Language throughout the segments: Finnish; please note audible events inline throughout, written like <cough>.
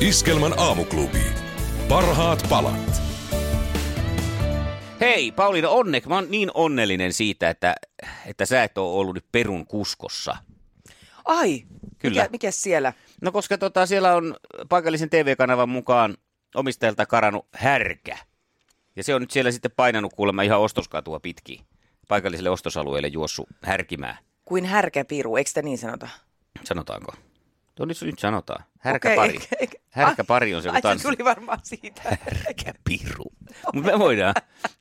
Iskelmän aamuklubi. Parhaat palat. Hei, Pauliina, onnek, mä oon niin onnellinen siitä, että, että sä et ole ollut nyt Perun kuskossa. Ai, Kyllä. Mikä, mikä siellä? No koska tota, siellä on paikallisen TV-kanavan mukaan omistajalta karannut härkä. Ja se on nyt siellä sitten painanut kuulemma ihan ostoskatua pitkin. Paikalliselle ostosalueelle juossu härkimää. Kuin härkäpiru, eikö sitä niin sanota? Sanotaanko? No nyt, nyt sanotaan. Härkäpari. Okei, eikä- Härkäpari on se, kun tanssi. tuli varmaan siitä. Härkäpiru. Mutta me voidaan,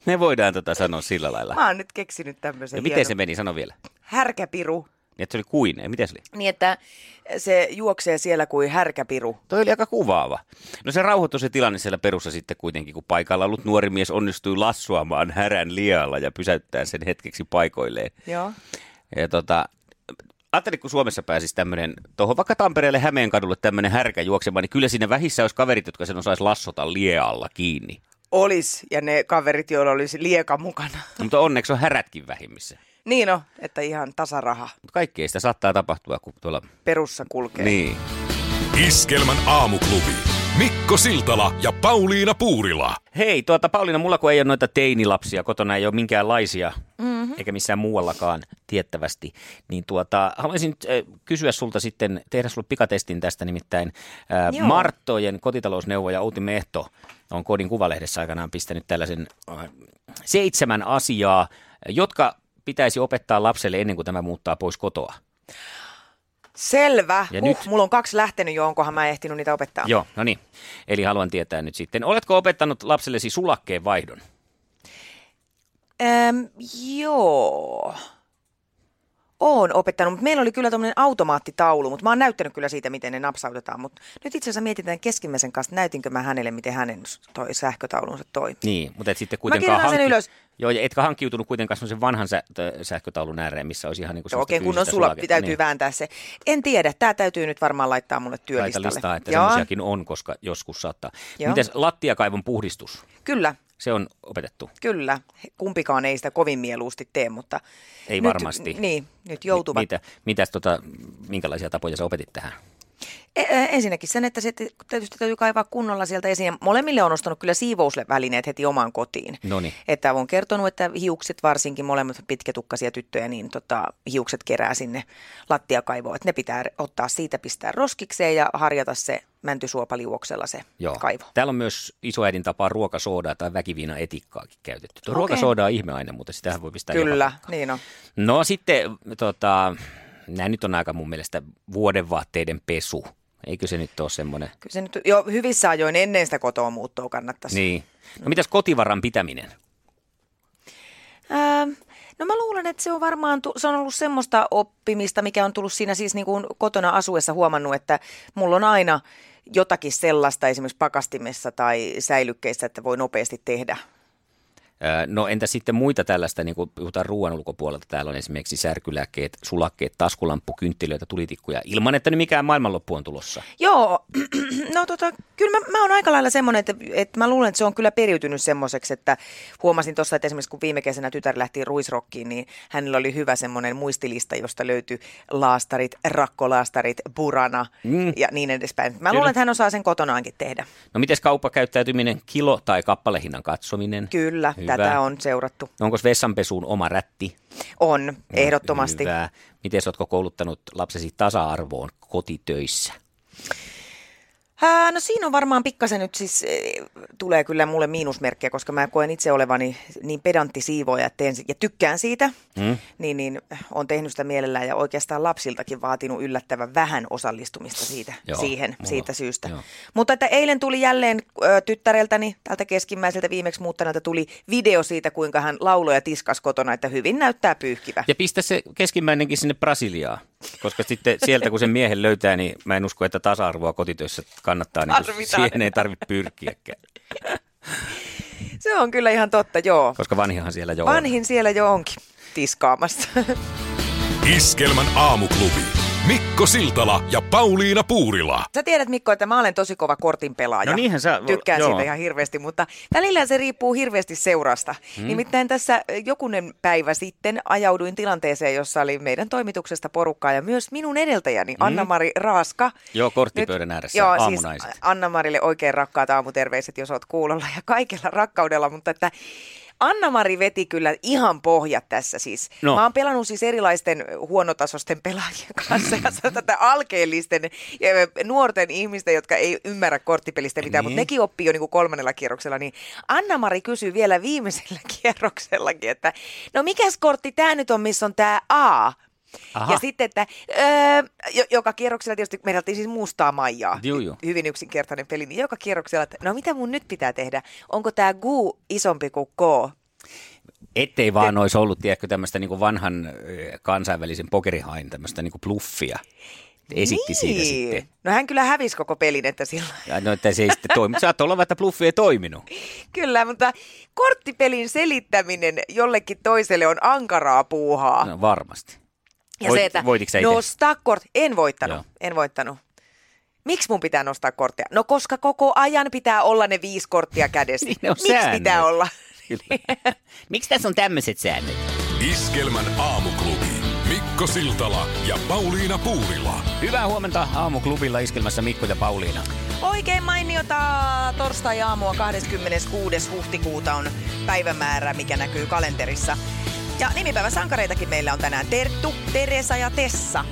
me voidaan tota sanoa sillä lailla. Mä oon nyt keksinyt tämmöisen Ja miten se meni? Sano vielä. Härkäpiru. Niin, että se oli kuin. Ei, miten se oli? Niin, että se juoksee siellä kuin härkäpiru. Toi oli aika kuvaava. No se rauhoittui se tilanne siellä perussa sitten kuitenkin, kun paikalla ollut nuori mies onnistui lassuamaan härän lialla ja pysäyttää sen hetkeksi paikoilleen. Joo. Ja tota, ajattelin, kun Suomessa pääsisi tämmöinen, tuohon vaikka Tampereelle Hämeenkadulle tämmöinen härkä juoksemaan, niin kyllä siinä vähissä olisi kaverit, jotka sen osaisi lassota liealla kiinni. Olis, ja ne kaverit, joilla olisi lieka mukana. Mutta onneksi on härätkin vähimmissä. Niin on, että ihan tasaraha Mutta kaikkea sitä saattaa tapahtua, kun tuolla... perussa kulkee. Niin. Iskelmän aamuklubi. Mikko Siltala ja Pauliina Puurila. Hei, tuota Pauliina, mulla kun ei ole noita teinilapsia kotona, ei ole minkäänlaisia, mm-hmm. eikä missään muuallakaan tiettävästi, niin tuota, haluaisin äh, kysyä sulta sitten, tehdä sulle pikatestin tästä nimittäin. Äh, Joo. Marttojen kotitalousneuvoja Outi Mehto on Kodin Kuvalehdessä aikanaan pistänyt tällaisen äh, seitsemän asiaa, jotka pitäisi opettaa lapselle ennen kuin tämä muuttaa pois kotoa. Selvä. Ja Ja nyt-. Mulla on kaksi lähtenyt jo, onkohan mä ehtinyt niitä opettaa. Joo, no niin. Eli haluan tietää nyt sitten. Oletko opettanut lapsellesi sulakkeen vaihdon? Ähm, joo. Oon opettanut, mutta meillä oli kyllä tämmöinen automaattitaulu, mutta mä oon näyttänyt kyllä siitä, miten ne napsautetaan. Mutta nyt itse asiassa mietitään keskimmäisen kanssa, näytinkö mä hänelle, miten hänen toi sähkötaulunsa toimii. Niin, mutta et sitten Mä kuitenkaan kirjoitan sen ylös. Joo, ja etkä hankkiutunut kuitenkaan semmoisen vanhan sähkötaulun ääreen, missä olisi ihan niin kuin Joo, Oikein kunnon sulakki täytyy niin. vääntää se. En tiedä, tämä täytyy nyt varmaan laittaa mulle Laita työlistalle. listaa, että Joo, semmoisiakin on, koska joskus saattaa. Joo. Mites lattiakaivon puhdistus? Kyllä, Se on opetettu. kyllä. Kumpikaan ei sitä kovin mieluusti tee, mutta... Ei nyt, varmasti. Niin, nyt joutuvat. Mitä, mitäs tota, minkälaisia tapoja sä opetit tähän? E- e- ensinnäkin sen, että se tietysti täytyy kaivaa kunnolla sieltä esiin. Molemmille on ostanut kyllä siivousvälineet heti omaan kotiin. Noniin. Että on kertonut, että hiukset varsinkin, molemmat pitkätukkaisia tyttöjä, niin tota, hiukset kerää sinne lattiakaivoon. Että ne pitää ottaa siitä, pistää roskikseen ja harjata se mäntysuopaliuoksella se Joo. kaivo. Täällä on myös isoäidin tapaa ruokasoodaa tai väkiviina etikkaakin käytetty. Tuo Okei. ruokasooda on ihmeaine, mutta sitähän voi pistää Kyllä, niin on. No sitten, tota, nämä nyt on aika mun mielestä vuodenvaatteiden pesu. Eikö se nyt ole semmoinen? Kyllä se nyt jo hyvissä ajoin ennen sitä kotoa muuttoa kannattaisi. Niin. No mitäs kotivaran pitäminen? Ähm, no mä luulen, että se on varmaan, se on ollut semmoista oppimista, mikä on tullut siinä siis niin kuin kotona asuessa huomannut, että mulla on aina jotakin sellaista esimerkiksi pakastimessa tai säilykkeissä, että voi nopeasti tehdä. No entä sitten muita tällaista, niin kuin puhutaan ruoan ulkopuolelta, täällä on esimerkiksi särkylääkkeet, sulakkeet, taskulamppu, kynttilöitä, tulitikkuja, ilman että nyt mikään maailmanloppu on tulossa. Joo, <clears throat> no tota, kyllä mä, mä oon aika lailla semmoinen, että, että mä luulen, että se on kyllä periytynyt semmoiseksi, että huomasin tuossa, että esimerkiksi kun viime kesänä tytär lähti ruisrokkiin, niin hänellä oli hyvä semmoinen muistilista, josta löytyi laastarit, rakkolaastarit, burana Mm. ja niin edespäin. Mä Kyllä. luulen, että hän osaa sen kotonaankin tehdä. No mites kauppakäyttäytyminen, kilo- tai kappalehinnan katsominen? Kyllä, Hyvä. Tätä on seurattu. Onko vessanpesuun oma rätti? On, ehdottomasti. Hyvä. Miten oletko kouluttanut lapsesi tasa-arvoon kotitöissä? Ää, no siinä on varmaan pikkasen nyt siis, eh, tulee kyllä mulle miinusmerkkiä, koska mä koen itse olevani niin pedantti siivoja että teen, ja tykkään siitä, Hmm? niin, niin on tehnyt sitä mielellään ja oikeastaan lapsiltakin vaatinut yllättävän vähän osallistumista siitä, Joo, siihen, mulla- siitä syystä. joo. Mutta että eilen tuli jälleen ö, tyttäreltäni, tältä keskimmäiseltä viimeksi muuttaneelta tuli video siitä, kuinka hän lauloi ja tiskas kotona, että hyvin näyttää pyyhkivä. Ja pistä se keskimmäinenkin sinne Brasiliaan. Koska sitten sieltä kun sen miehen löytää, niin mä en usko, että tasa-arvoa kotitöissä kannattaa, niin siihen ei tarvitse pyrkiäkään. Se on kyllä ihan totta, joo. Koska vanhihan siellä jo on. Vanhin siellä jo onkin tiskaamassa. Iskelmän aamuklubi. Mikko Siltala ja Pauliina Puurila. Sä tiedät Mikko, että mä olen tosi kova kortin pelaaja. No niinhän sä- Tykkään joo. siitä ihan hirveästi, mutta välillä se riippuu hirveästi seurasta. Hmm. Nimittäin tässä jokunen päivä sitten ajauduin tilanteeseen, jossa oli meidän toimituksesta porukkaa ja myös minun edeltäjäni hmm. Anna-Mari Raaska. Joo, korttipöydän ääressä, Joo, aamunaiset. siis Anna-Marille oikein rakkaat aamuterveiset, jos oot kuulolla ja kaikella rakkaudella, mutta että Anna-Mari veti kyllä ihan pohjat tässä siis. No. Mä oon pelannut siis erilaisten huonotasosten pelaajien kanssa ja tätä alkeellisten ja nuorten ihmisten, jotka ei ymmärrä korttipelistä mitään, Niin. mutta nekin oppii jo niin kuin kolmannella kierroksella. Niin Anna-Mari kysyy vielä viimeisellä <laughs> kierroksellakin, että no mikäs kortti tämä nyt on, missä on tämä A? Aha. Ja sitten, että öö, jo- joka kierroksella tietysti meillä oltiin siis mustaa maijaa. Juu, juu. Hyvin yksinkertainen peli. Niin joka kierroksella, että no mitä mun nyt pitää tehdä? Onko tämä Gu isompi kuin K? Ettei vaan olisi ollut, tiedätkö, tämmöistä niin vanhan kansainvälisen pokerihain tämmöistä niin pluffia. Esitti siitä sitten. No hän kyllä hävisi koko pelin, että silloin. Ja no, että se ei sitten toimi. Saattoi olla, että bluffi ei toiminut. Kyllä, mutta korttipelin selittäminen jollekin toiselle on ankaraa puuhaa. No, varmasti. Ja voit- se, että nostaa kortti. En voittanut, Joo. en voittanut. Miksi mun pitää nostaa korttia? No koska koko ajan pitää olla ne viisi korttia kädessä. <laughs> Niin Miksi säännöt. pitää olla? <laughs> Miksi tässä on tämmöiset säännöt? Iskelmän aamuklubi. Mikko Siltala ja Pauliina Puurila. Hyvää huomenta aamuklubilla iskelmässä Mikko ja Pauliina. Oikein mainiota torstai-aamua 26. huhtikuuta on päivämäärä, mikä näkyy kalenterissa. Ja nimipäivän sankareitakin meillä on tänään Terttu, Teresa ja Tessa.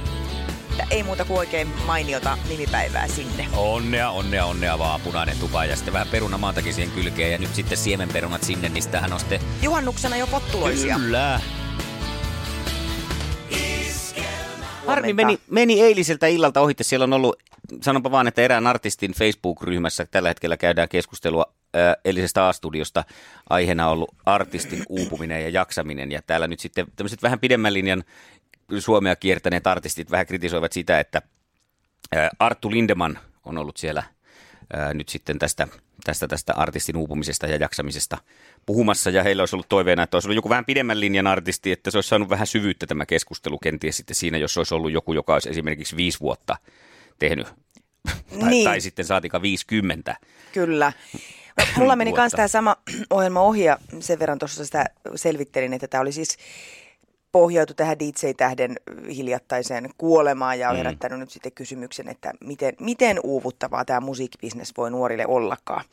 Ei muuta kuin oikein mainiota nimipäivää sinne. Onnea, onnea, onnea vaan punainen tupa ja sitten vähän perunamaatakin siihen kylkeen ja nyt sitten siemenperunat sinne, niin sitähän on sitten... Juhannuksena jo pottuloisia. Kyllä. Harmi meni, meni eiliseltä illalta ohitte. Siellä on ollut, sanonpa vaan, että erään artistin Facebook-ryhmässä tällä hetkellä käydään keskustelua eilisestä A-studiosta. Aiheena on ollut artistin uupuminen ja jaksaminen. Ja täällä nyt sitten tämmöiset vähän pidemmän linjan Suomea kiertäneet artistit vähän kritisoivat sitä, että Arttu Lindeman on ollut siellä nyt sitten tästä, tästä, tästä artistin uupumisesta ja jaksamisesta puhumassa, ja heillä olisi ollut toiveena, että olisi ollut joku vähän pidemmän linjan artisti, että se olisi saanut vähän syvyyttä tämä keskustelu kenties sitten siinä, jos olisi ollut joku, joka olisi esimerkiksi viisi vuotta tehnyt, tai, Niin. tai sitten saatika 50. Kyllä. Mulla meni myös tämä sama <clears throat> ohjelma ohi ja sen verran tuossa sitä selvittelin, että tämä oli siis pohjautu tähän DJ-tähden hiljattaiseen kuolemaan ja on Mm. herättänyt nyt sitten kysymyksen, että miten, miten uuvuttavaa tämä musiikkibisnes voi nuorille ollakaan.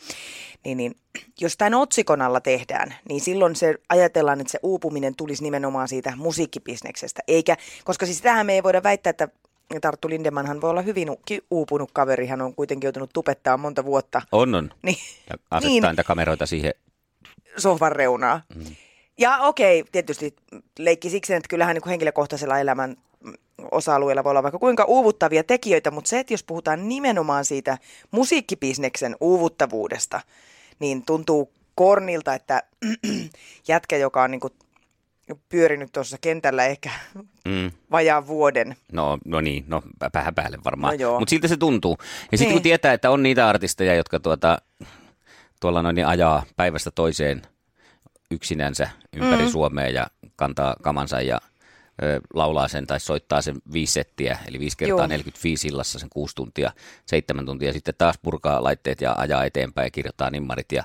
Niin, niin, <clears throat> jos tämän otsikon alla tehdään, niin silloin se ajatellaan, että se uupuminen tulisi nimenomaan siitä musiikkibisneksestä, eikä, koska siis tähän me ei voida väittää, että Tarttu Lindemanhan voi olla hyvin uupunut kaveri, hän on kuitenkin joutunut tupettaa monta vuotta On, on. <laughs> niin, Ja asettaa niin kameroita siihen. sohvan reunaa. Mm. Ja okei, tietysti leikki siksi, että kyllähän niin kuin henkilökohtaisella elämän osa-alueella voi olla vaikka kuinka uuvuttavia tekijöitä, mutta se, että jos puhutaan nimenomaan siitä musiikkibisneksen uuvuttavuudesta, niin tuntuu kornilta, että <clears throat> jätkä, joka on niin kuin pyörinyt tuossa kentällä ehkä Mm. vajaan vuoden, No, no niin, no vähän päälle varmaan. No. Mutta siltä se tuntuu. Ja sitten Niin. kun tietää, että on niitä artisteja, jotka tuota, tuolla noin niin ajaa päivästä toiseen yksinänsä ympäri mm. Suomea ja kantaa kamansa ja ö, laulaa sen tai soittaa sen viisi settiä, eli viisi kertaa Joo. 45 illassa sen kuusi tuntia, seitsemän tuntia, sitten taas purkaa laitteet ja ajaa eteenpäin ja kirjoittaa nimmarit ja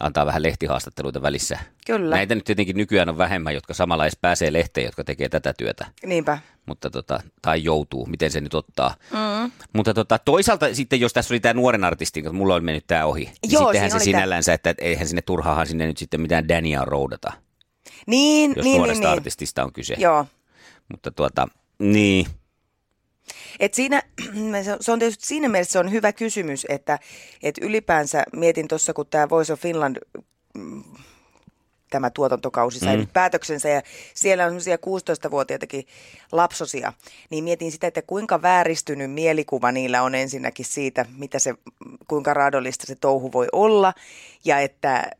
antaa vähän lehtihaastatteluita välissä. Kyllä. Näitä nyt tietenkin nykyään on vähemmän, jotka samalla edes pääsee lehteen, jotka tekee tätä työtä niinpä. mutta tota, tai joutuu, miten se nyt ottaa. Mm. Mutta tota, toisaalta sitten, jos tässä oli tämä nuoren artisti, kun mulla on mennyt tämä ohi, niin Joo, sittenhän se sinällänsä, että eihän sinne turhaahan sinne nyt sitten mitään Dania roudata, Niin, jos niin, nuoresta niin, niin. artistista on kyse. Joo. Mutta tuota, niin, Et siinä, <clears throat> se on- tietysti siinä mielessä se on hyvä kysymys, että, että ylipäänsä mietin tuossa, kun tämä Voice of Finland mm, tämä tuotantokausi sai Mm. mm. päätöksensä ja siellä on sellaisia 16-vuotiaitakin lapsosia, niin mietin sitä, että kuinka vääristynyt mielikuva niillä on ensinnäkin siitä, mitä se, kuinka raadollista se touhu voi olla ja että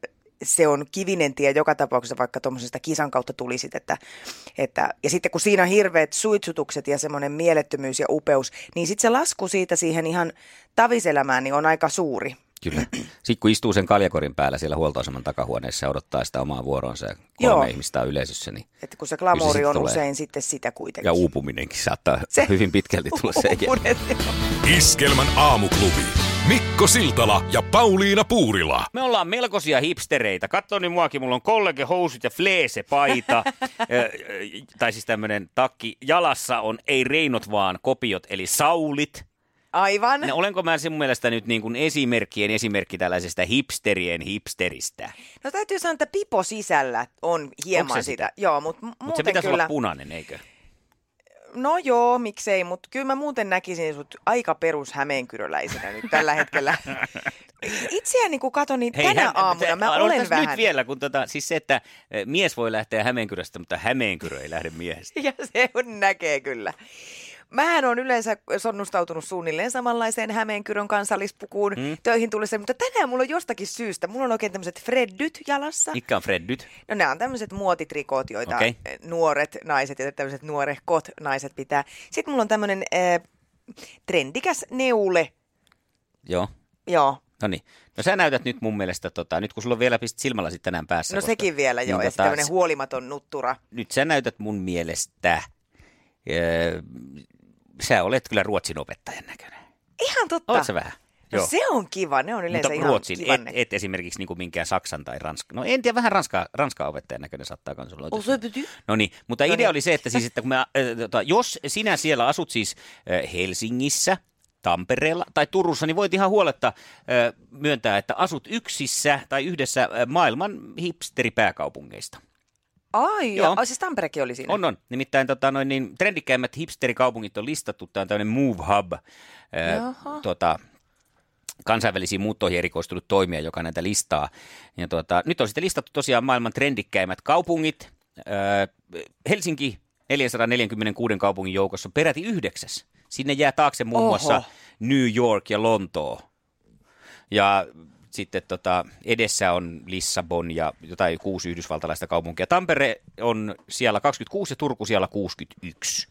se on kivinen tie joka tapauksessa, vaikka tuommoisesta kisan kautta tulisit. Että, että, ja sitten kun siinä on hirveät suitsutukset ja semmoinen mielettömyys ja upeus, niin sitten se lasku siitä siihen ihan taviselämään niin on aika suuri. Kyllä. Sitten kun istuu sen kaljakorin päällä siellä huoltoaseman takahuoneessa ja odottaa sitä omaa vuoronsa ja kolme Joo. ihmistä on yleisössä, niin Että kun se glamouri on tulee. usein sitten sitä kuitenkin. ja uupuminenkin saattaa Se- hyvin pitkälti tulla sen jälkeen. Iskelmän aamuklubi. Mikko Siltala ja Pauliina Puurila. Me ollaan melkoisia hipstereitä. Katso niin muakin, mulla on kollegehousut ja fleese-paita. <laughs> Ö, ö, tai siis tämmönen takki. Jalassa on ei reinot vaan kopiot, eli saulit. Aivan. No, olenko mä sen mun mielestä nyt niin kuin esimerkkien esimerkki tällaisesta hipsterien hipsteristä? No täytyy sanoa, että pipo sisällä on hieman sitä. sitä? Joo, mutta Mutta se pitäisi kyllä... olla punainen, eikö? No joo, miksei, mutta kyllä mä muuten näkisin sut aika perus hämeenkyröläisenä nyt tällä hetkellä. <laughs> Itseäni kun katon, niin tänä hä- aamuna mä olen vähän. nyt vielä, kun tota, siis se, että eh, mies voi lähteä Hämeenkyröstä, mutta Hämeenkyrö ei lähde miehestä. <laughs> Ja se on, näkee kyllä. Mähän on yleensä sonnustautunut suunnilleen samanlaiseen Hämeenkyrön kansallispukuun mm. töihin tullessa, mutta tänään mulla on jostakin syystä. Mulla on oikein tämmöiset freddyt jalassa. Mitkä on Freddyt? No nämä on tämmöiset muotitrikot, joita okay. nuoret naiset ja tämmöiset nuorehkot naiset pitää. Sitten mulla on tämmöinen äh, trendikäs neule. Joo. Joo, No niin. No sä näytät nyt mun mielestä, tota, nyt kun sulla on vielä pist silmällä sitten tänään päässä. no koska- sekin vielä joo. niin ja tota, tämmöinen huolimaton nuttura. Nyt sä näytät mun mielestä, öö, sä olet kyllä ruotsin opettajan näköinen. Ihan totta. Oot sä vähän? No se on kiva, ne on yleensä Mutta ihan ruotsin, et, kivanne. et esimerkiksi niin kuin minkään saksan tai ranskan. No en tiedä, vähän ranskaa, ranskaa opettajan näköinen saattaa kans olla. Oh, No niin, mutta No idea niin. oli se, että, siis, että kun mä, äh, tota, jos sinä siellä asut siis äh, Helsingissä, Tampereella tai Turussa, niin voit ihan huoletta äh, myöntää, että asut yksissä tai yhdessä maailman hipsteripääkaupungeista. Ai, Joo. Ai, siis Tamperekin oli siinä. On, on. Nimittäin tota, noin, niin, trendikkäimmät hipsterikaupungit on listattu. Tämä on tämmöinen Move Hub, Jaha. tota, kansainvälisiin muuttoihin erikoistunut toimija, joka näitä listaa. Ja tota, nyt on sitten listattu tosiaan maailman trendikkäimmät kaupungit. Ää, Helsinki 446 kaupungin joukossa peräti yhdeksäs. Sinne jää taakse muun Oho. muassa New York ja Lontoo. Ja sitten tota, edessä on Lissabon ja jotain kuusi yhdysvaltalaista kaupunkia. Tampere on siellä 26 ja Turku siellä 61.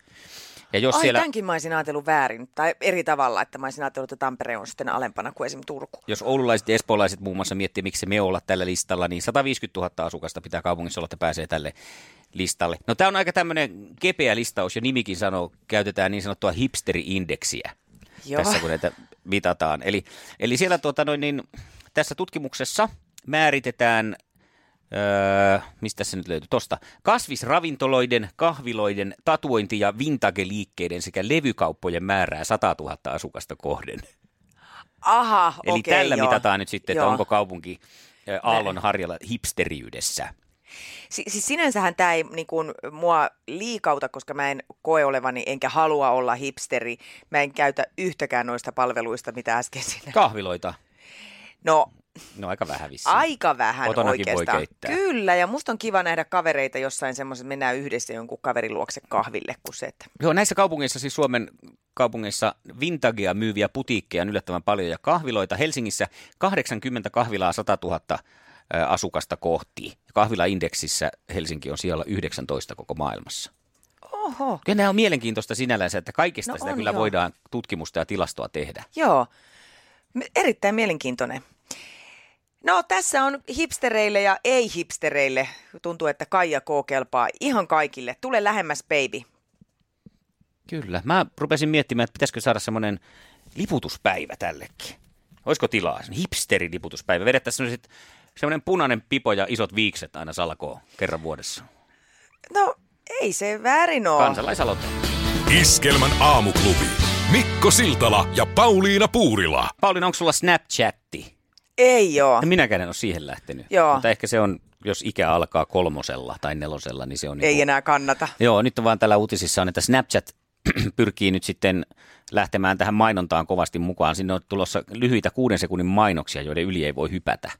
Ja jos Ai, siellä, tämänkin mä olisin ajatellut väärin, tai eri tavalla, että mä olisin ajatellut, että Tampere on sitten alempana kuin esimerkiksi Turku. jos oululaiset ja espoolaiset muun muassa miettii, miksi me olla tällä listalla, niin 150 000 asukasta pitää kaupungissa olla, että pääsee tälle listalle. No tämä on aika tämmöinen kepeä listaus, ja nimikin sanoo, käytetään niin sanottua hipsteri-indeksiä. Joo. tässä kun näitä mitataan. Eli, eli siellä tuota noin, niin, tässä tutkimuksessa määritetään, öö, mistä se nyt löytyy, tosta, kasvisravintoloiden, kahviloiden, tatuointi- ja vintage-liikkeiden sekä levykauppojen määrää 100 000 asukasta kohden. Aha, Eli okei, tällä joo. mitataan nyt sitten, että Joo. onko kaupunki aallon harjalla hipsteriydessä. Si- siis sinänsähän tämä ei niin kuin, mua liikauta, koska mä en koe olevani enkä halua olla hipsteri. Mä en käytä yhtäkään noista palveluista, mitä äsken sinä. Kahviloita, No, no aika vähän vissiin. aika vähän Kotonakin voi oikeastaan. keittää. Kyllä, ja musta on kiva nähdä kavereita jossain semmoisessa, mennään yhdessä jonkun kaverin luokse kahville, kuin se, että Joo, näissä kaupungeissa, siis Suomen kaupungeissa, vintagea myyviä putiikkeja on yllättävän paljon ja kahviloita. Helsingissä 80 kahvilaa 100 000 ö, asukasta kohti. Kahvilaindeksissä Helsinki on siellä 19 koko maailmassa. oho, Kyllä nämä on mielenkiintoista sinällänsä, että kaikista No sitä on, kyllä joo. voidaan tutkimusta ja tilastoa tehdä. joo, erittäin mielenkiintoinen. No tässä on hipstereille ja ei-hipstereille. Tuntuu, että Kaija K. kelpaa ihan kaikille. Tule lähemmäs, baby. Kyllä. Mä rupesin miettimään, että pitäisikö saada semmoinen liputuspäivä tällekin. Olisiko tilaa? Hipsteri-liputuspäivä. Vedettäisiin sellaiset- semmoinen punainen pipo ja isot viikset aina salkoon kerran vuodessa. No, ei se väärin ole. Kansalaisaloite. Iskelmän aamuklubi. Mikko Siltala ja Pauliina Puurila. Pauliina, onko sulla Snapchatti? Ei oo. No minäkään en ole siihen lähtenyt. Joo. Mutta ehkä se on, jos ikä alkaa kolmosella tai nelosella, niin se on... Ei niinku- enää kannata. Joo, nyt on vaan tällä uutisissa on, että Snapchat <clears throat> pyrkii nyt sitten lähtemään tähän mainontaan kovasti mukaan. Sinne on tulossa lyhyitä kuuden sekunnin mainoksia, joiden yli ei voi hypätä.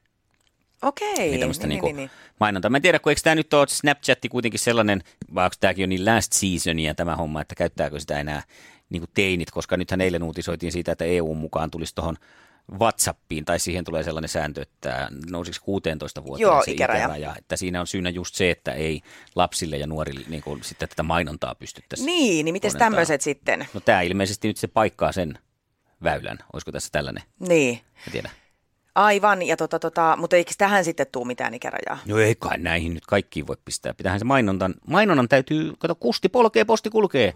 Okei. Niin tämmöistä niin, niinku niin, niin. mainontaa. Mä en tiedä, kun eikö tämä nyt ole Snapchatti kuitenkin sellainen, vai onko tämäkin jo niin last seasonia tämä homma, että käyttääkö sitä enää niin kuin teinit, koska nythän eilen uutisoitiin siitä, että EU mukaan tulisi tuohon WhatsAppiin, tai siihen tulee sellainen sääntö, että nousiksi 16 vuotta Joo, se ikäraja. ikäraja. Että siinä on syynä just se, että ei lapsille ja nuorille niin kuin, sitten tätä mainontaa pystyttäisi. Niin, niin miten tämmöiset sitten? No tämä ilmeisesti nyt se paikkaa sen väylän. Olisiko tässä tällainen? Niin. En tiedä. Aivan, ja tota, tota, mutta eikö tähän sitten tuu mitään ikärajaa? No ei kai näihin nyt kaikkiin voi pistää. Pitähän se mainontan, mainonnan täytyy, kato kusti polkee, posti kulkee.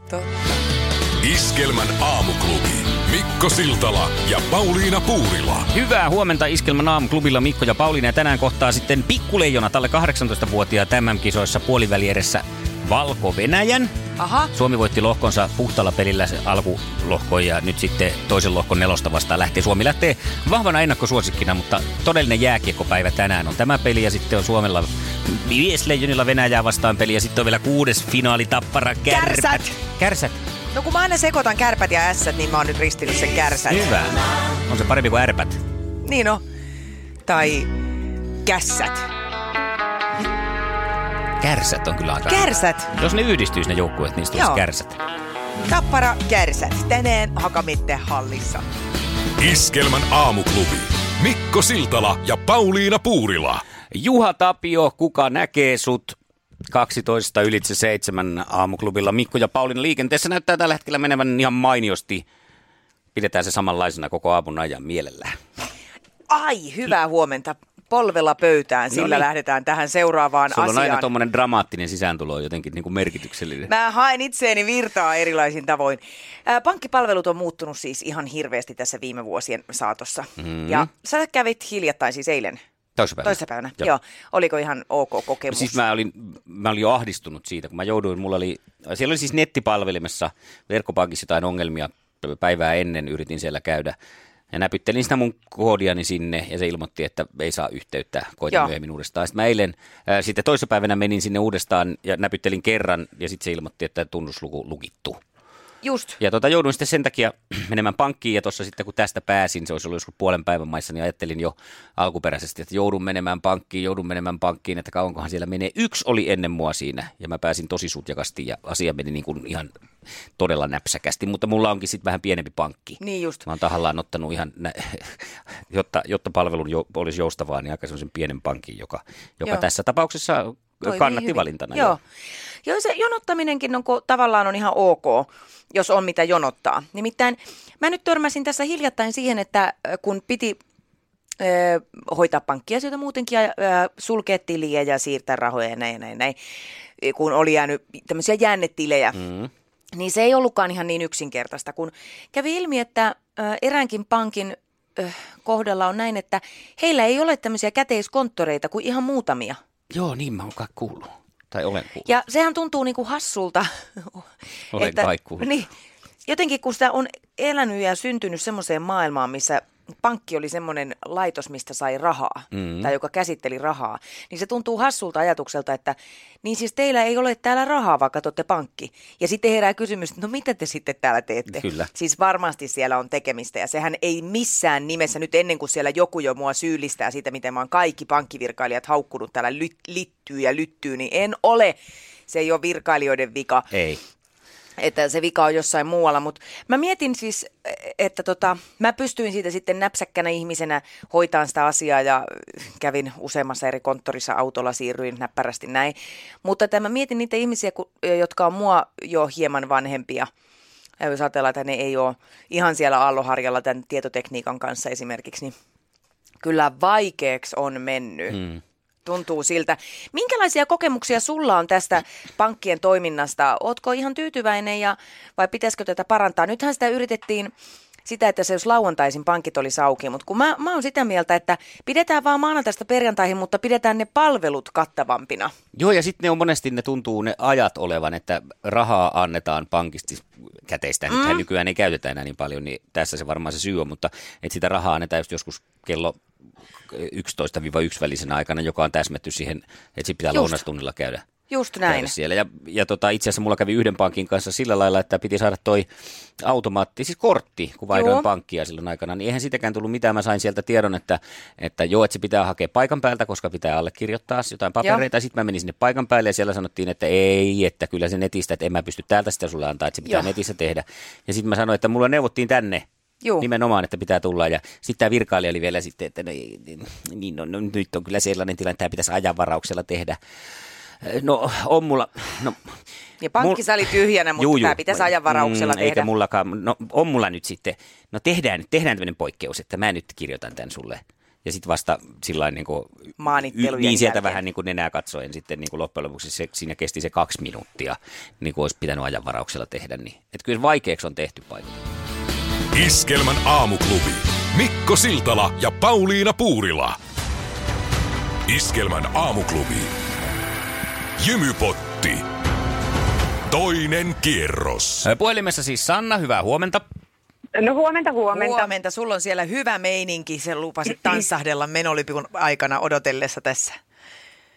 Iskelmän aamuklubi. Mikko Siltala ja Pauliina Puurila. Hyvää huomenta Iskelmän aamuklubilla Mikko ja Pauliina ja tänään kohtaa sitten pikkuleijonat alle 18-vuotiaat MM-kisoissa puolivälieressä Valko-Venäjän. Aha, Suomi voitti lohkonsa puhtaalla pelillä se alkulohko ja nyt sitten toisen lohkon nelosta vastaan lähtee. Suomi lähtee vahvana ennakkosuosikkina, mutta todellinen jääkiekkopäivä tänään on tämä peli ja sitten on Suomella Viesleijonilla Venäjää vastaan peli ja sitten on vielä kuudes finaali Tappara Kärpät. Kärsät. Kärsät. No kun mä aina sekoitan kärpät ja ässät, niin mä oon nyt ristinyt sen kärsät. Hyvä. On se parempi kuin ärpät. Niin no. Tai kässät. Kärsät on kyllä aika Kärsät. hyvä. Jos ne yhdistyisi ne joukkueet, niistä tulisi Joo. kärsät. Tappara kärsät. Tänään Hakamitte hallissa. Iskelmän aamuklubi. Mikko Siltala ja Pauliina Puurila. Juha Tapio, kuka näkee sut? 12 ylitse 7 aamuklubilla. Mikko ja Pauliina liikenteessä näyttää tällä hetkellä menevän ihan mainiosti. Pidetään se samanlaisena koko aamun ajan mielellään. Ai, hyvää huomenta. Polvella pöytään, sillä niin. lähdetään tähän seuraavaan Sulla on asiaan. aina tuommoinen dramaattinen sisääntulo jotenkin niin kuin merkityksellinen. Mä haen itseeni virtaa erilaisin tavoin. Pankkipalvelut on muuttunut siis ihan hirveästi tässä viime vuosien saatossa. Mm. Ja sä kävit hiljattain siis eilen, Toissapäivänä. toissapäivänä. Joo. Joo. Oliko ihan ok kokemus? Siis mä olin, mä olin jo ahdistunut siitä, kun mä jouduin, mulla oli, siellä oli siis nettipalvelimessa verkkopankissa jotain ongelmia päivää ennen, yritin siellä käydä. Ja näpyttelin sitä mun koodiani sinne ja se ilmoitti, että ei saa yhteyttä, koitin Joo. myöhemmin uudestaan. Sitten mä eilen, ää, sitten toissapäivänä menin sinne uudestaan ja näpyttelin kerran ja sitten se ilmoitti, että tunnusluku lukittu. Just. Ja tota, jouduin sitten sen takia <clears throat> menemään pankkiin ja tuossa sitten kun tästä pääsin, se olisi ollut joskus puolen päivän maissa, niin ajattelin jo alkuperäisesti, että joudun menemään pankkiin, joudun menemään pankkiin, että kauankohan siellä menee. Yksi oli ennen mua siinä ja mä pääsin tosi sutjakasti ja asia meni niin kuin ihan todella näpsäkästi, mutta mulla onkin sitten vähän pienempi pankki. Niin just. Mä oon tahallaan ottanut ihan, nä- <laughs> jotta, jotta palvelun jo, olisi joustavaa, niin aika sellaisen pienen pankin, joka, joka Joo. tässä tapauksessa Toimii kannatti hyvin. valintana. Joo. Joo, se jonottaminenkin on, tavallaan on ihan ok, jos on mitä jonottaa. Nimittäin mä nyt törmäsin tässä hiljattain siihen, että äh, kun piti ö, hoitaa pankkiasioita muutenkin ja ö, sulkea tiliä ja siirtää rahoja ja näin ja näin, näin, kun oli jäänyt tämmöisiä jännetilejä, mm. niin se ei ollutkaan ihan niin yksinkertaista, kun kävi ilmi, että eräänkin pankin kohdalla on näin, että heillä ei ole tämmöisiä käteiskonttoreita kuin ihan muutamia. Joo, niin mä oon kuullut. Tai olen kuullut. Ja sehän tuntuu niinku hassulta. Olen kai kuullut. Niin, jotenkin kun sitä on elänyt ja syntynyt semmoiseen maailmaan, missä pankki oli semmoinen laitos, mistä sai rahaa, mm. tai joka käsitteli rahaa, niin se tuntuu hassulta ajatukselta, että niin siis teillä ei ole täällä rahaa, vaikka te pankki. Ja sitten herää kysymys, että no mitä te sitten täällä teette? Kyllä. Siis varmasti siellä on tekemistä, ja sehän ei missään nimessä nyt ennen kuin siellä joku jo mua syyllistää siitä, miten mä oon kaikki pankkivirkailijat haukkunut täällä ly- littyy ja lyttyy, niin en ole. Se ei ole virkailijoiden vika Ei. Että se vika on jossain muualla, mutta mä mietin siis, että tota, mä pystyin siitä sitten näpsäkkänä ihmisenä hoitaan sitä asiaa ja kävin useammassa eri konttorissa autolla, siirryin näppärästi näin. Mutta että mä mietin niitä ihmisiä, jotka on mua jo hieman vanhempia. Ja jos ajatellaan, että ne ei ole ihan siellä aalloharjalla tämän tietotekniikan kanssa esimerkiksi, niin kyllä vaikeaksi on mennyt. Mm. Tuntuu siltä. Minkälaisia kokemuksia sulla on tästä pankkien toiminnasta? Ootko ihan tyytyväinen ja, vai pitäisikö tätä parantaa? Nythän sitä yritettiin sitä, että se jos lauantaisin pankit olisi auki, mutta kun mä, mä oon sitä mieltä, että pidetään vaan maanantaista perjantaihin, mutta pidetään ne palvelut kattavampina. Joo, ja sitten ne on monesti ne tuntuu ne ajat olevan, että rahaa annetaan pankista käteistä. Mm. Nykyään ei käytetä enää niin paljon, niin tässä se varmaan se syy on, mutta että sitä rahaa annetaan just joskus kello 11-1 välisenä aikana, joka on täsmätty siihen, että sit pitää Just. lounastunnilla käydä. Just näin. käydä siellä. Ja, ja tota, itse asiassa mulla kävi yhden pankin kanssa sillä lailla, että piti saada toi automaatti, siis kortti, kun vaihdoin Joo. pankkia silloin aikana, niin eihän sitäkään tullut mitään. Mä sain sieltä tiedon, että, että joo, että se pitää hakea paikan päältä, koska pitää allekirjoittaa jotain papereita. Sitten mä menin sinne paikan päälle ja siellä sanottiin, että ei, että kyllä se netistä, että en mä pysty täältä sitä sulle antaa, että se pitää Joo. netissä tehdä. Ja sitten mä sanoin, että mulla neuvottiin tänne Juu. Nimenomaan, että pitää tulla. Ja sitten tämä virkailija oli vielä sitten, että no, niin, no, no, nyt on kyllä sellainen tilanne, että tämä pitäisi ajanvarauksella tehdä. No on mulla, no Ja pankkisali tyhjänä, mutta Juu, juu. tämä pitäisi ajanvarauksella Mm, tehdä. Eikä mullakaan, no on mulla nyt sitten, no tehdään, tehdään tämmöinen poikkeus, että mä nyt kirjoitan tämän sulle. Ja sitten vasta sillä niin kuin, Maanittelujen niin sieltä jälkeen. vähän niin kuin nenää katsoen sitten niin kuin loppujen lopuksi se, siinä kesti se kaksi minuuttia, niin kuin olisi pitänyt ajanvarauksella tehdä. Niin. Että kyllä vaikeaksi on tehty paikka. Iskelmän aamuklubi. Mikko Siltala ja Pauliina Puurila. Iskelmän aamuklubi. Jymypotti. Toinen kierros. Puhelimessa siis Sanna, hyvää huomenta. No huomenta, huomenta. Huomenta, sulla on siellä hyvä meininki, se lupasit <clears throat> tanssahdella menolipun aikana odotellessa tässä.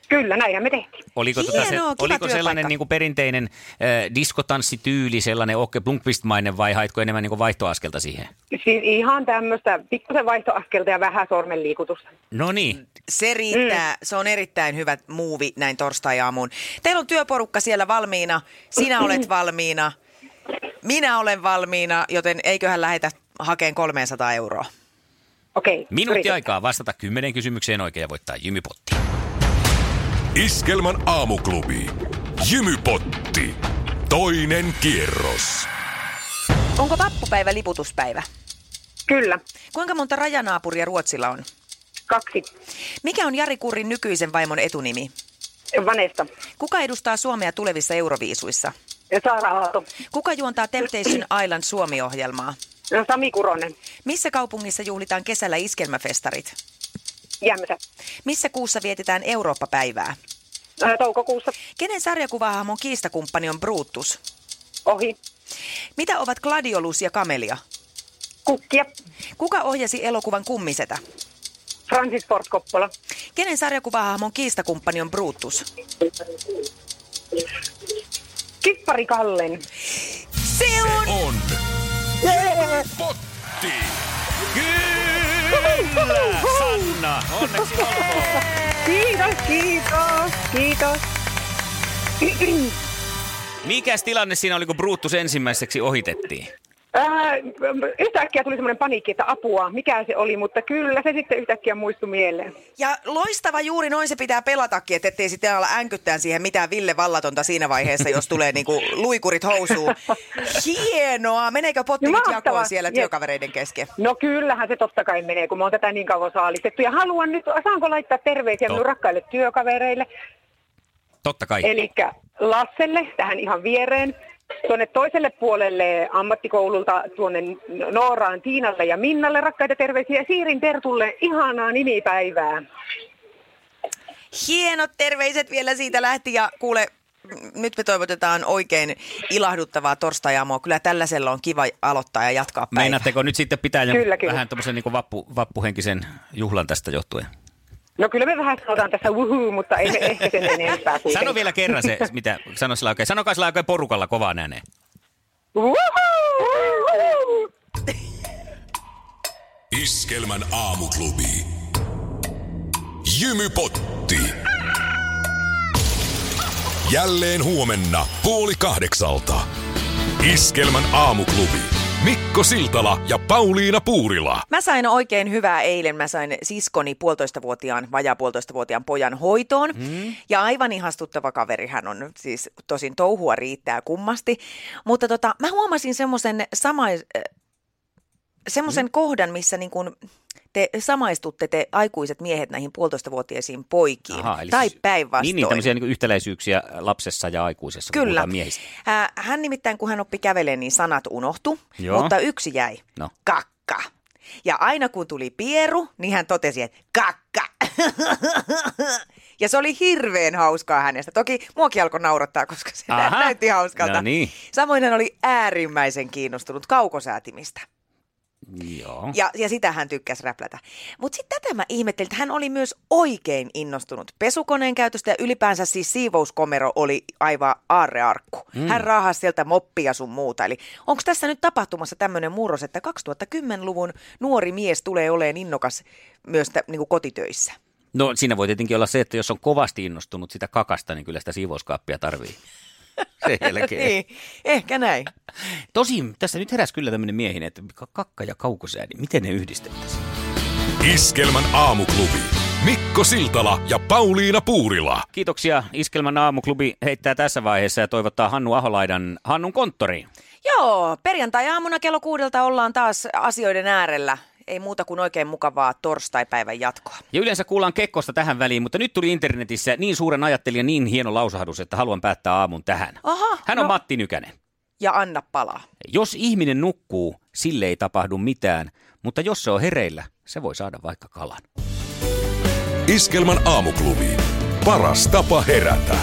Kyllä, näinhän me tehtiin. Oliko, Hienoa, tota se, oliko sellainen niin kuin perinteinen äh, diskotanssityyli, sellainen Okke Blunkvist-mainen vai haitko enemmän niin kuin vaihtoaskelta siihen? Siis ihan tämmöistä pikkusen vaihtoaskelta ja vähän sormen liikutusta. No niin, Se riittää, mm. se on erittäin hyvä muuvi näin torstai-aamuun. Teillä on työporukka siellä valmiina, sinä olet valmiina, minä olen valmiina, joten eiköhän lähetä hakeen 300 euroa. Okei. minuutti yritetään. aikaa vastata kymmeneen kysymykseen oikein ja voittaa jymypotti. Iskelmän aamuklubi. Jymypotti. Toinen kierros. Onko vappupäivä liputuspäivä? Kyllä. Kuinka monta rajanaapuria Ruotsilla on? Kaksi. Mikä on Jari Kurrin nykyisen vaimon etunimi? Vanesta. Kuka edustaa Suomea tulevissa euroviisuissa? Saara Aalto. Kuka juontaa Temptation Island Suomi-ohjelmaa? Sami Kuronen. Missä kaupungissa juhlitaan kesällä iskelmäfestarit? Jämsä. Missä kuussa vietetään Eurooppa-päivää? Ää, Toukokuussa. Kenen sarjakuvahahmon kiistakumppani on Brutus? Ohi. Mitä ovat Gladiolus ja Kamelia? Kukkia. Kuka ohjasi elokuvan Kummisetä? Francis Ford Coppola. Kenen sarjakuvahahmon kiistakumppani on Brutus? Kippari Kallen. Se on! On. Potti. Kyllä, Sanna, onneksi olkoon. Kiitos, kiitos, kiitos. Mikäs tilanne siinä oli, kun Brutus ensimmäiseksi ohitettiin? Ää, yhtäkkiä tuli semmoinen paniikki, että apua, mikä se oli, mutta kyllä se sitten yhtäkkiä muistui mieleen. Ja loistava juuri noin se pitää pelatakin, että ettei sitten olla änkyttään siihen mitään Ville Vallatonta siinä vaiheessa, jos tulee niinku luikurit housuun. Hienoa! Meneekö pottikin Mahtavaa. jakoon siellä työkavereiden kesken? No kyllähän se totta kai menee, kun mä oon tätä niin kauan saalistettu. Ja haluan nyt, saanko laittaa terveisiä minun rakkaille työkavereille. Totta kai. Eli Lasselle tähän ihan viereen, tuonne toiselle puolelle ammattikoululta, tuonne Nooraan, Tiinalle ja Minnalle rakkaita terveisiä. Siirin Tertulle ihanaa nimipäivää. Hienot terveiset vielä siitä lähti ja kuule, nyt me toivotetaan oikein ilahduttavaa torstai-aamua. Kyllä tällaisella on kiva aloittaa ja jatkaa päivää. Meinaatteko nyt sitten pitää jo Kyllä, kyllä. vähän tuommoisen niin vappu, vappuhenkisen juhlan tästä johtuen? No kyllä me vähän sanotaan tässä wuhuu, mutta ei me <laughs> ehkä sen enempää kuitenkaan. Sano vielä kerran se, mitä sano sillä oikein. Sanokaa sillä oikein porukalla kovaan ääneen. Iskelmän aamuklubi. Jymypotti. Jälleen huomenna puoli kahdeksalta. Iskelmän aamuklubi. Mikko Siltala ja Pauliina Puurila. Mä sain oikein hyvää eilen. Mä sain siskoni puolitoistavuotiaan, vajaa puolitoistavuotiaan pojan hoitoon. Mm. Ja aivan ihastuttava kaveri hän on. Siis tosin touhua riittää kummasti. Mutta tota, mä huomasin semmoisen samais, äh, semmoisen mm. kohdan, missä niin kun te samaistutte te aikuiset miehet näihin puolitoistavuotiaisiin poikiin. Eli tai siis- päinvastoin. Niin, niin tämmöisiä niin yhtäläisyyksiä lapsessa ja aikuisessa, Kyllä. miehistä. Hän nimittäin, kun hän oppi kävelemään, niin sanat unohtu, Joo. mutta yksi jäi. No. Kakka. Ja aina kun tuli pieru, niin hän totesi, että kakka. <laughs> Ja se oli hirveän hauskaa hänestä. Toki muakin alkoi naurattaa, koska se Aha. näytti hauskalta. No niin. Samoin hän oli äärimmäisen kiinnostunut kaukosäätimistä. Joo. Ja, ja sitä hän tykkäsi räplätä. Mutta sitten tätä mä ihmettelin, että hän oli myös oikein innostunut pesukoneen käytöstä ja ylipäänsä siis siivouskomero oli aivan aarrearkku. Mm. Hän raahasi sieltä moppia sun muuta. Eli onko tässä nyt tapahtumassa tämmöinen murros, että 2010-luvun nuori mies tulee olemaan innokas myös tä, niin kotitöissä? No siinä voi tietenkin olla se, että jos on kovasti innostunut sitä kakasta, niin kyllä sitä siivouskaappia tarvii. Sen jälkeen. niin, ehkä näin. Tosin tässä nyt heräsi kyllä tämmöinen miehin, että kakka ja kaukosäädi, miten ne yhdistettäisiin? Iskelmän aamuklubi. Mikko Siltala ja Pauliina Puurila. Kiitoksia. Iskelmän aamuklubi heittää tässä vaiheessa ja toivottaa Hannu Aholaidan Hannun konttoriin. Joo, perjantai-aamuna kello kuudelta ollaan taas asioiden äärellä. Ei muuta kuin oikein mukavaa torstaipäivän jatkoa. Ja yleensä kuullaan Kekkosta tähän väliin, mutta nyt tuli internetissä niin suuren ajattelijan niin hieno lausahdus, että haluan päättää aamun tähän. Aha, Hän on no. Matti Nykänen. Ja anna palaa. Jos ihminen nukkuu, sille ei tapahdu mitään, mutta jos se on hereillä, se voi saada vaikka kalan. Iskelmän aamuklubi. Paras tapa herätä.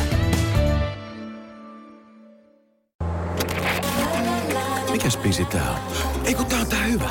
Mikäs biisi tää on? Ei kun tää on tää hyvä.